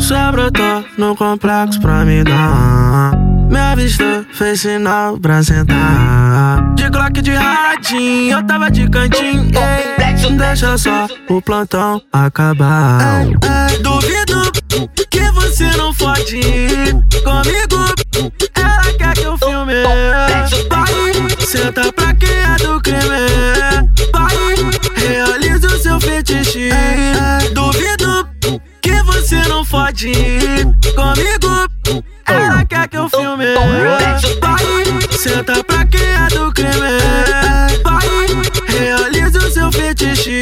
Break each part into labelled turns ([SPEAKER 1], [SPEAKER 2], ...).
[SPEAKER 1] Só brotou no complexo pra me dar. Me avistou, fez sinal pra sentar. De Glock de radinho, eu tava de cantinho. Ei, deixa só o plantão acabar. Duvido que você não fode comigo. Ela quer que eu filme. Vai, senta pra quem é do crime. Fode comigo. Ela quer que eu filme. Vai, senta pra quem é do crime. Vai, realiza o seu fetiche.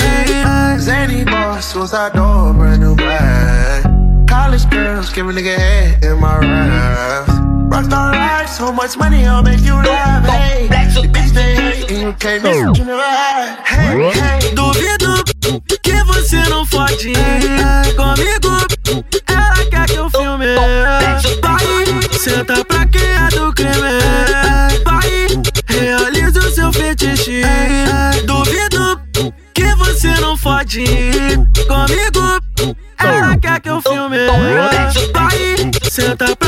[SPEAKER 2] Zany boss, suicide door, brand new bag. College girls, give a nigga head in my raps. Rockstar life, so much money, I'll make you laugh. Hey, the bitch they hate, and you can't miss what you never had. Hey, hey,
[SPEAKER 1] Duvido que você não fode comigo. Ela quer que eu filme. Vai, senta pra quem é do crime. Vai, realiza o seu fetiche. Duvido que você não fode comigo. Ela quer que eu filme. Vai, senta pra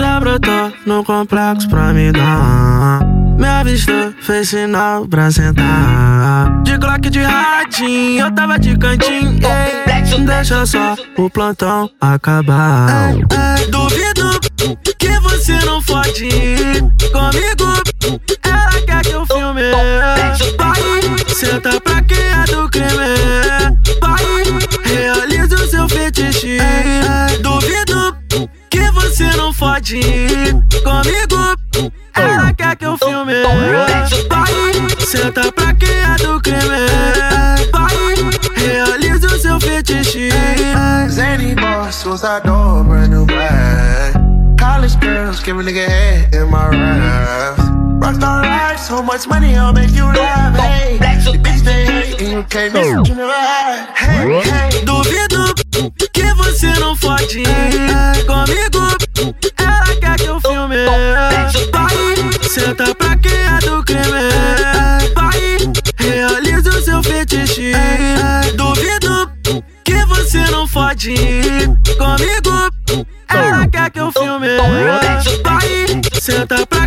[SPEAKER 1] Só brotou no complexo pra me dar. Me avistou, fez sinal pra sentar. De Glock de radinho, eu tava de cantinho. Ei, deixa só o plantão acabar. Ei, duvido que você não fode comigo. Ela quer que eu filme. Vai, senta pra quem é do fode comigo. Ela quer que eu filme. Vai, senta pra quem é do crime. Vai, realiza o seu fetiche.
[SPEAKER 2] Zany boss, suicide door, brand new bag. College girls, give a nigga head in my raps. Rockstar life, so much money, I'll make you laugh. Hey, the bitch they hate, and you can't miss what you never had. Hey, hey,
[SPEAKER 1] Duvido que você não fode não fode comigo. Ela quer que eu filme. Vai, senta pra